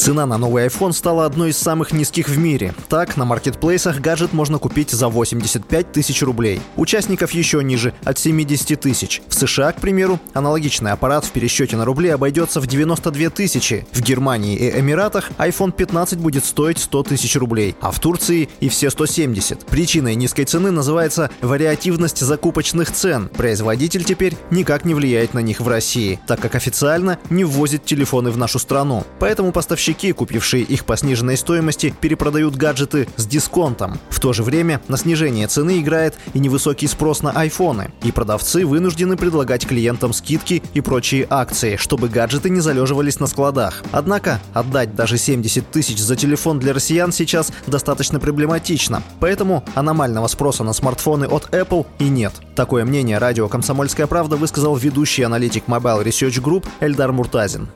Цена на новый iPhone стала одной из самых низких в мире. Так, на маркетплейсах гаджет можно купить за 85 тысяч рублей. Участников еще ниже – от 70 тысяч. В США, к примеру, аналогичный аппарат в пересчете на рубли обойдется в 92 тысячи. В Германии и Эмиратах iPhone 15 будет стоить 100 тысяч рублей, а в Турции и все 170. Причиной низкой цены называется вариативность закупочных цен. Производитель теперь никак не влияет на них в России, так как официально не ввозит телефоны в нашу страну. Поэтому поставщики поставщики, купившие их по сниженной стоимости, перепродают гаджеты с дисконтом. В то же время на снижение цены играет и невысокий спрос на айфоны. И продавцы вынуждены предлагать клиентам скидки и прочие акции, чтобы гаджеты не залеживались на складах. Однако отдать даже 70 тысяч за телефон для россиян сейчас достаточно проблематично. Поэтому аномального спроса на смартфоны от Apple и нет. Такое мнение радио «Комсомольская правда» высказал ведущий аналитик Mobile Research Group Эльдар Муртазин.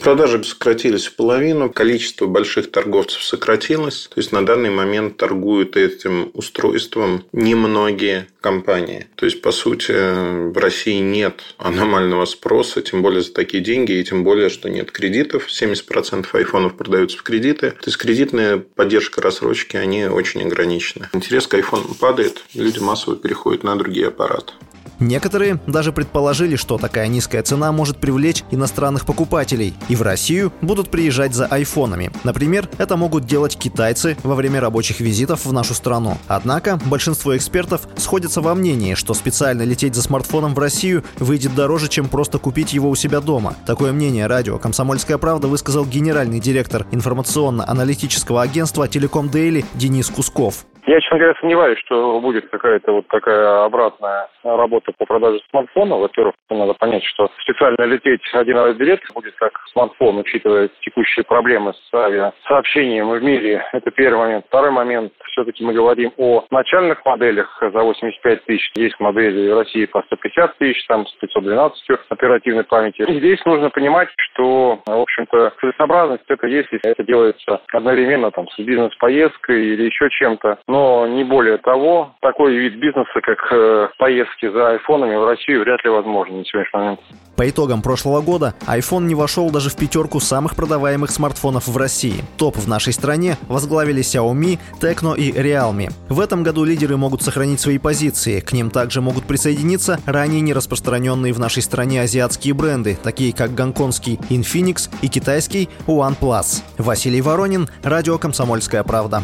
Продажи сократились в половину, количество больших торговцев сократилось. То есть на данный момент торгуют этим устройством немногие компании. То есть, по сути, в России нет аномального спроса, тем более за такие деньги, и тем более, что нет кредитов. 70% айфонов продаются в кредиты. То есть, кредитная поддержка рассрочки, они очень ограничены. Интерес к айфону падает, люди массово переходят на другие аппараты. Некоторые даже предположили, что такая низкая цена может привлечь иностранных покупателей, и в Россию будут приезжать за айфонами. Например, это могут делать китайцы во время рабочих визитов в нашу страну. Однако большинство экспертов сходятся во мнении, что специально лететь за смартфоном в Россию выйдет дороже, чем просто купить его у себя дома. Такое мнение радио «Комсомольская правда» высказал генеральный директор информационно-аналитического агентства «Телеком Дейли» Денис Кусков. Я, честно говоря, сомневаюсь, что будет какая-то вот такая обратная работа по продаже смартфона. Во-первых, надо понять, что специально лететь один раз билет будет как смартфон, учитывая текущие проблемы с авиасообщением в мире. Это первый момент. Второй момент. Все-таки мы говорим о начальных моделях за 85 тысяч. Есть модели в России по 150 тысяч, там с 512 оперативной памяти. И здесь нужно понимать, что, в общем-то, целесообразность это есть, если это делается одновременно там с бизнес-поездкой или еще чем-то. Но не более того, такой вид бизнеса, как э, поездки за айфонами в Россию вряд ли возможен на сегодняшний момент. По итогам прошлого года iPhone не вошел даже в пятерку самых продаваемых смартфонов в России. Топ в нашей стране возглавили Xiaomi, Tecno и Realme. В этом году лидеры могут сохранить свои позиции. К ним также могут присоединиться ранее не распространенные в нашей стране азиатские бренды, такие как гонконгский Infinix и китайский OnePlus. Василий Воронин, радио «Комсомольская правда».